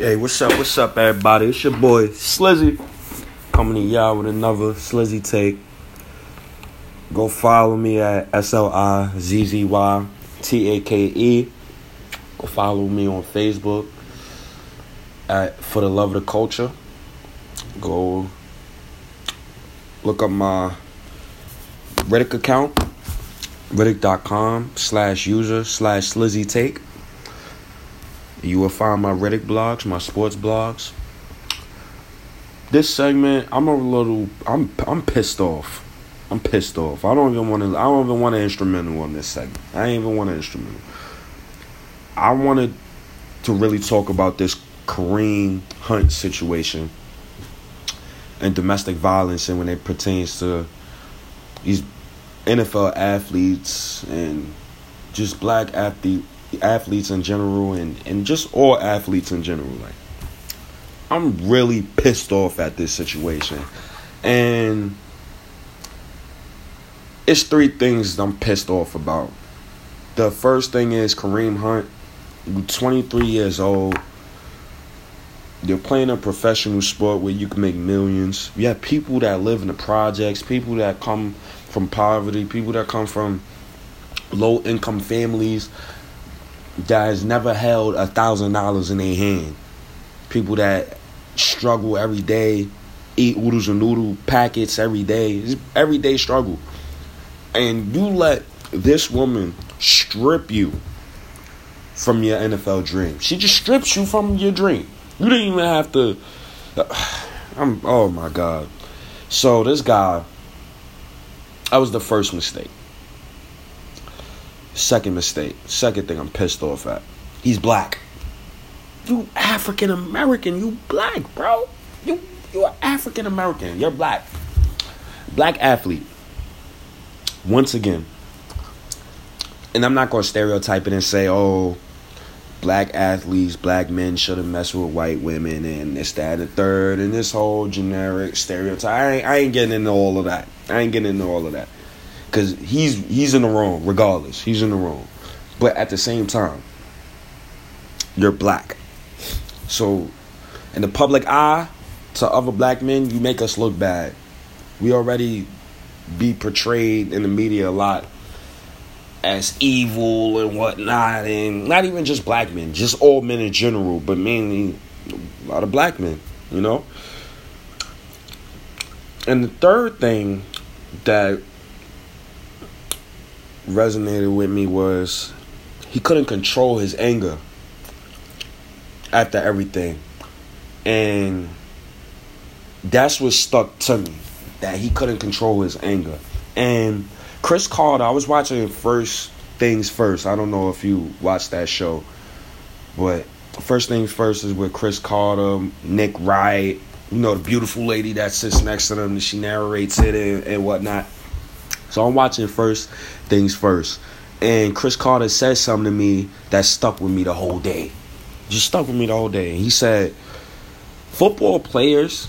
Hey, what's up? What's up, everybody? It's your boy Slizzy coming to y'all with another Slizzy take. Go follow me at S L I Z Z Y T A K E. Go follow me on Facebook at For the Love of the Culture. Go look up my Reddit account, reddit.com slash user slash Slizzy take. You will find my Reddit blogs, my sports blogs. This segment, I'm a little, I'm, I'm pissed off. I'm pissed off. I don't even want to. I don't even want an instrumental on this segment. I ain't even want an instrumental. I wanted to really talk about this Kareem Hunt situation and domestic violence, and when it pertains to these NFL athletes and just black athlete athletes in general and, and just all athletes in general. Like I'm really pissed off at this situation. And it's three things I'm pissed off about. The first thing is Kareem Hunt, 23 years old. You're playing a professional sport where you can make millions. You have people that live in the projects, people that come from poverty, people that come from low income families that has never held a thousand dollars in their hand. People that struggle every day, eat oodles and noodle packets every day, everyday struggle. And you let this woman strip you from your NFL dream. She just strips you from your dream. You didn't even have to. I'm. Oh my god. So this guy. That was the first mistake. Second mistake. Second thing I'm pissed off at. He's black. You African American. You black, bro. You you are African American. You're black. Black athlete. Once again. And I'm not gonna stereotype it and say, oh, black athletes, black men shouldn't mess with white women and this, that, and the third, and this whole generic stereotype. I ain't, I ain't getting into all of that. I ain't getting into all of that because he's he's in the wrong regardless. He's in the wrong, but at the same time, you're black, so in the public eye to other black men, you make us look bad. We already be portrayed in the media a lot as evil and whatnot, and not even just black men, just all men in general, but mainly a lot of black men, you know. And the third thing that resonated with me was he couldn't control his anger after everything. And that's what stuck to me. That he couldn't control his anger. And Cris Carter, I was watching First Things First. I don't know if you watched that show. But First Things First is with Cris Carter, Nick Wright, you know, the beautiful lady that sits next to them, and she narrates it and, and whatnot. So I'm watching First Things First. And Cris Carter said something to me that stuck with me the whole day. Just stuck with me the whole day. He said, football players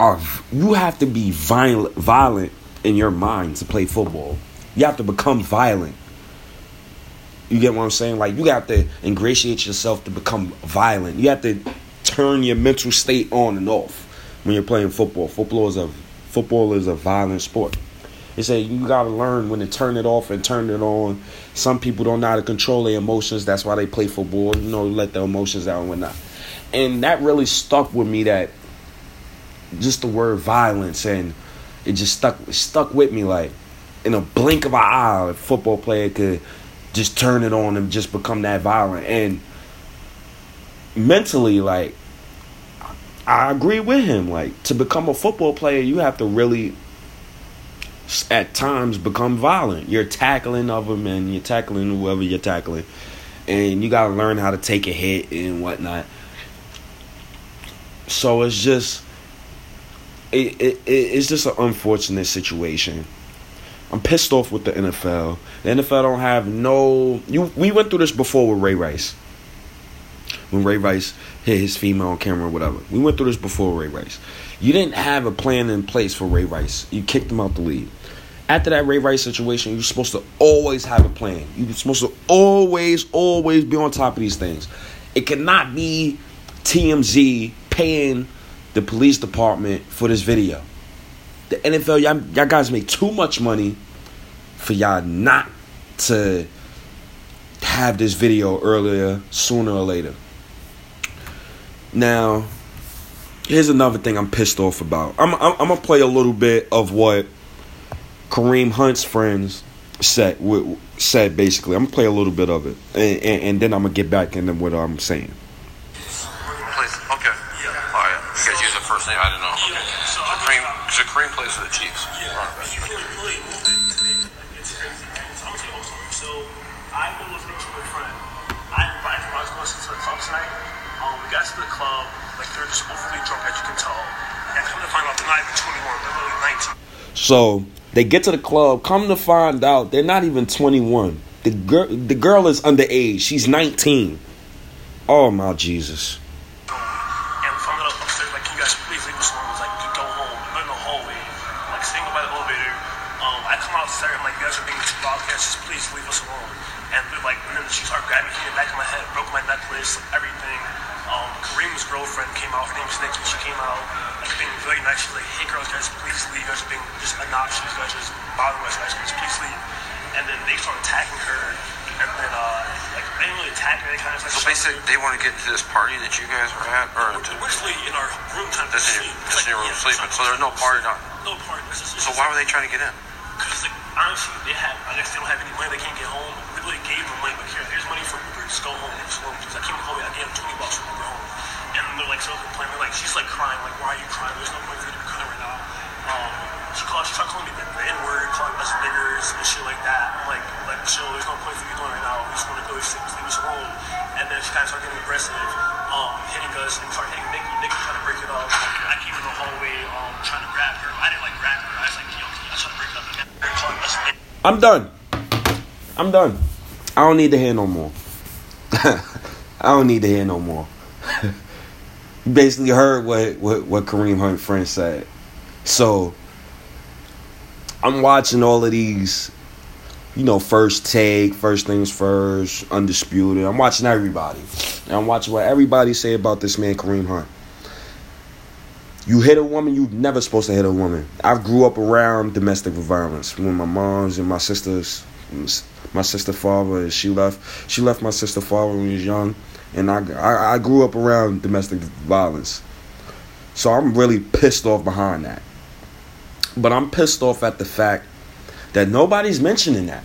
are, you have to be violent, violent in your mind to play football. You have to become violent. You get what I'm saying? Like, you have to ingratiate yourself to become violent. You have to turn your mental state on and off when you're playing football. Football is a football is a violent sport. They say you gotta learn when to turn it off and turn it on. Some people don't know how to control their emotions. That's why they play football. You know, let their emotions out and whatnot. And that really stuck with me. That just the word violence and it just stuck stuck with me. Like in a blink of an eye, a football player could just turn it on and just become that violent. And mentally, like I agree with him. Like to become a football player, you have to really at times become violent. You're tackling other men, you're tackling whoever you're tackling, and you gotta learn how to take a hit and whatnot. So it's just, it, it it's just an unfortunate situation. I'm pissed off with the NFL. The NFL don't have no. You we went through this before with Ray Rice. When Ray Rice hit his female on camera or whatever. We went through this before Ray Rice. You didn't have a plan in place for Ray Rice. You kicked him out the league after that Ray Rice situation, you're supposed to always have a plan. You're supposed to always, always be on top of these things. It cannot be TMZ paying the police department for this video. The NFL, y'all, y'all guys make too much money for y'all not to have this video earlier, sooner or later. Now, here's another thing I'm pissed off about. I'm, I'm, I'm gonna play a little bit of what Kareem Hunt's friends said. Said basically, I'm gonna play a little bit of it, and, and, and then I'm gonna get back into what I'm saying. Please, okay. Yeah. All right. You guys use the first name. I don't know. Okay. So Kareem, so Kareem plays for the Chiefs. Yeah. So I've been listening to a friend. I invited him. I was going to the club tonight. Um, we got to the club. Like they're just overly drunk, as you can tell. And come to find out, they're not even 21. They're literally 19. So they get to the club. Come to find out, they're not even 21. The girl, the girl is underage. She's 19. Oh my Jesus. Upstairs, like, you guys please leave us alone. Like, go home. You're in the hallway. Like, staying by the elevator. I come outside and like, you guys are being please leave us alone. And like, then she started grabbing me back of my head, broke my necklace, everything. Um, Kareem's girlfriend came out. Her name's Nikki. She came out, like, being very nice. She's like, hey, girls, guys, please leave. You guys are being just obnoxious. You guys are just bothering us. Guys, please leave. And then they started attacking her. And then, uh, like, they didn't really attack her. They kind of like, So basically, they want to get into this party that you guys were at, or we're, we're just in our room to just in sleep. your, just in your room yeah, sleeping. So there's no party. Not, No party. It's just, it's so why were they trying to get in? Because, like, honestly, they have, I guess they don't have any money, they can't get home. We really gave them money, like, here, here's money for Uber, just go home, just go home. Because I came home, I gave them 20 bucks for Uber home. And they're like, so complaining, they're like, she's like crying, like, why are you crying? There's no point for you to be crying right now. Um, she called, she started calling me the N word, calling us niggers and shit like that. I'm like, like, chill, there's no point for you doing right now. We just want to go, to just leave us alone. And then she kind of started getting aggressive, um, hitting us, and started hitting Nikki. Nikki trying to break it up. I came in the hallway, um, trying to grab her. I didn't like grab her. I was like, yo, I to break it up. They're. I'm done. I'm done. I don't need to hear no more. I don't need to hear no more. you basically heard what, what, what Kareem Hunt friend said. So I'm watching all of these, you know, first take, first things first, undisputed. I'm watching everybody. And I'm watching what everybody say about this man Kareem Hunt. You hit a woman, you never supposed to hit a woman. I grew up around domestic violence when my mom's and my sisters, my sister father, she left. She left my sister father when we was young, and I, I, I grew up around domestic violence. So I'm really pissed off behind that. But I'm pissed off at the fact that nobody's mentioning that.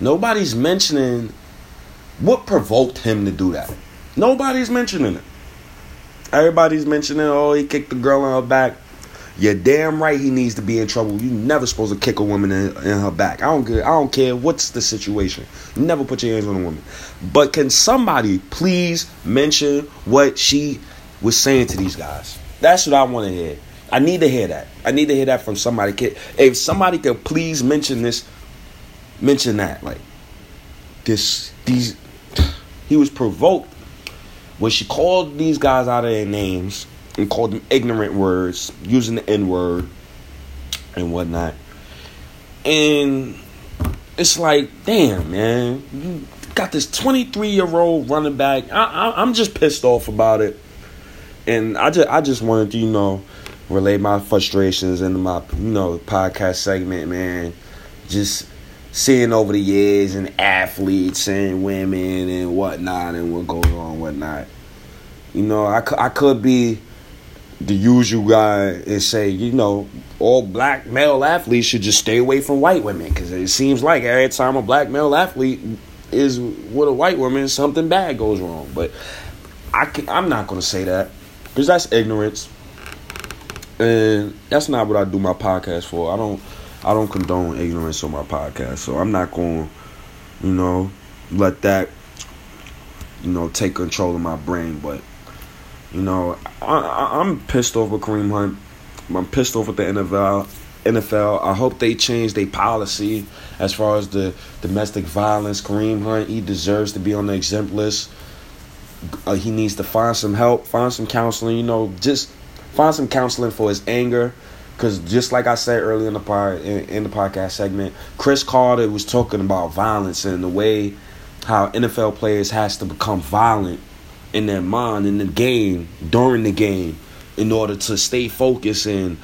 Nobody's mentioning what provoked him to do that. Nobody's mentioning it. Everybody's mentioning, oh, he kicked the girl in her back. You're damn right he needs to be in trouble. You never supposed to kick a woman in, in her back. I don't care. I don't care what's the situation. Never put your hands on a woman. But can somebody please mention what she was saying to these guys? That's what I want to hear. I need to hear that. I need to hear that from somebody. If somebody could please mention this, mention that. Like this, these. He was provoked when she called these guys out of their names and called them ignorant words, using the N word and whatnot. And it's like, damn, man, you got this 23 year old running back. I, I'm just pissed off about it, and I just, I just wanted to, you know, relay my frustrations into my, you know, podcast segment, man. Just seeing over the years and athletes and women and whatnot and what goes on, and whatnot. You know, I, I could be the usual guy and say, you know, all black male athletes should just stay away from white women because it seems like every time a black male athlete is with a white woman, something bad goes wrong. But I can, I'm not going to say that because that's ignorance, and that's not what I do my podcast for. I don't I don't condone ignorance on my podcast, so I'm not going, you know, let that you know take control of my brain, but. You know, I, I'm pissed off with Kareem Hunt. I'm pissed off with the NFL. NFL. I hope they change their policy as far as the domestic violence. Kareem Hunt, he deserves to be on the exempt list. Uh, he needs to find some help, find some counseling. You know, just find some counseling for his anger. Because just like I said earlier in the pod, in, in the podcast segment, Cris Carter was talking about violence and the way how NFL players has to become violent in their mind in the game during the game in order to stay focused and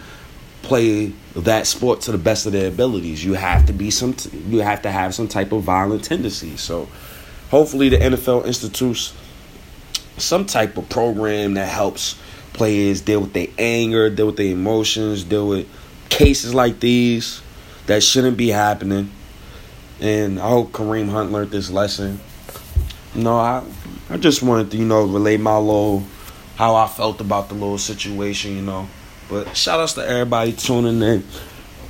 play that sport to the best of their abilities. You have to be some you have to have some type of violent tendency. So hopefully the NFL institutes some type of program that helps players deal with their anger, deal with their emotions, deal with cases like these that shouldn't be happening. And I hope Kareem Hunt learned this lesson. Know, I I just wanted to, you know, relay my little how I felt about the little situation, you know. But shout outs to everybody tuning in.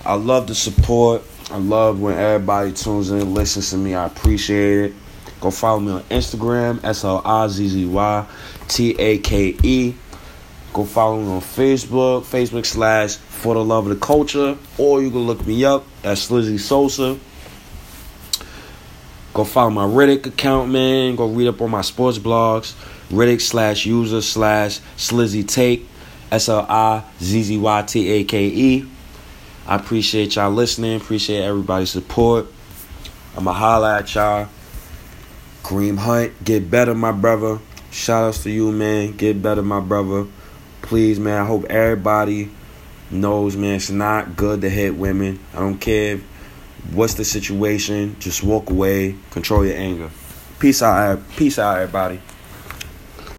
I love the support. I love when everybody tunes in, listens to me. I appreciate it. Go follow me on Instagram, S L I Z Z Y T A K E. Go follow me on Facebook, Facebook slash For the Love of the Culture. Or you can look me up at Slizzy Sosa. Go follow my Reddit account, man. Go read up on my sports blogs. Reddit slash user slash Slizzy Take. S L I Z Z Y T A K E. I appreciate y'all listening. Appreciate everybody's support. I'ma holla at y'all. Kareem Hunt, get better, my brother. Shout outs to you, man. Get better, my brother. Please, man. I hope everybody knows, man, it's not good to hit women. I don't care what's the situation. Just walk away. Control your anger. Peace out. Peace out, everybody.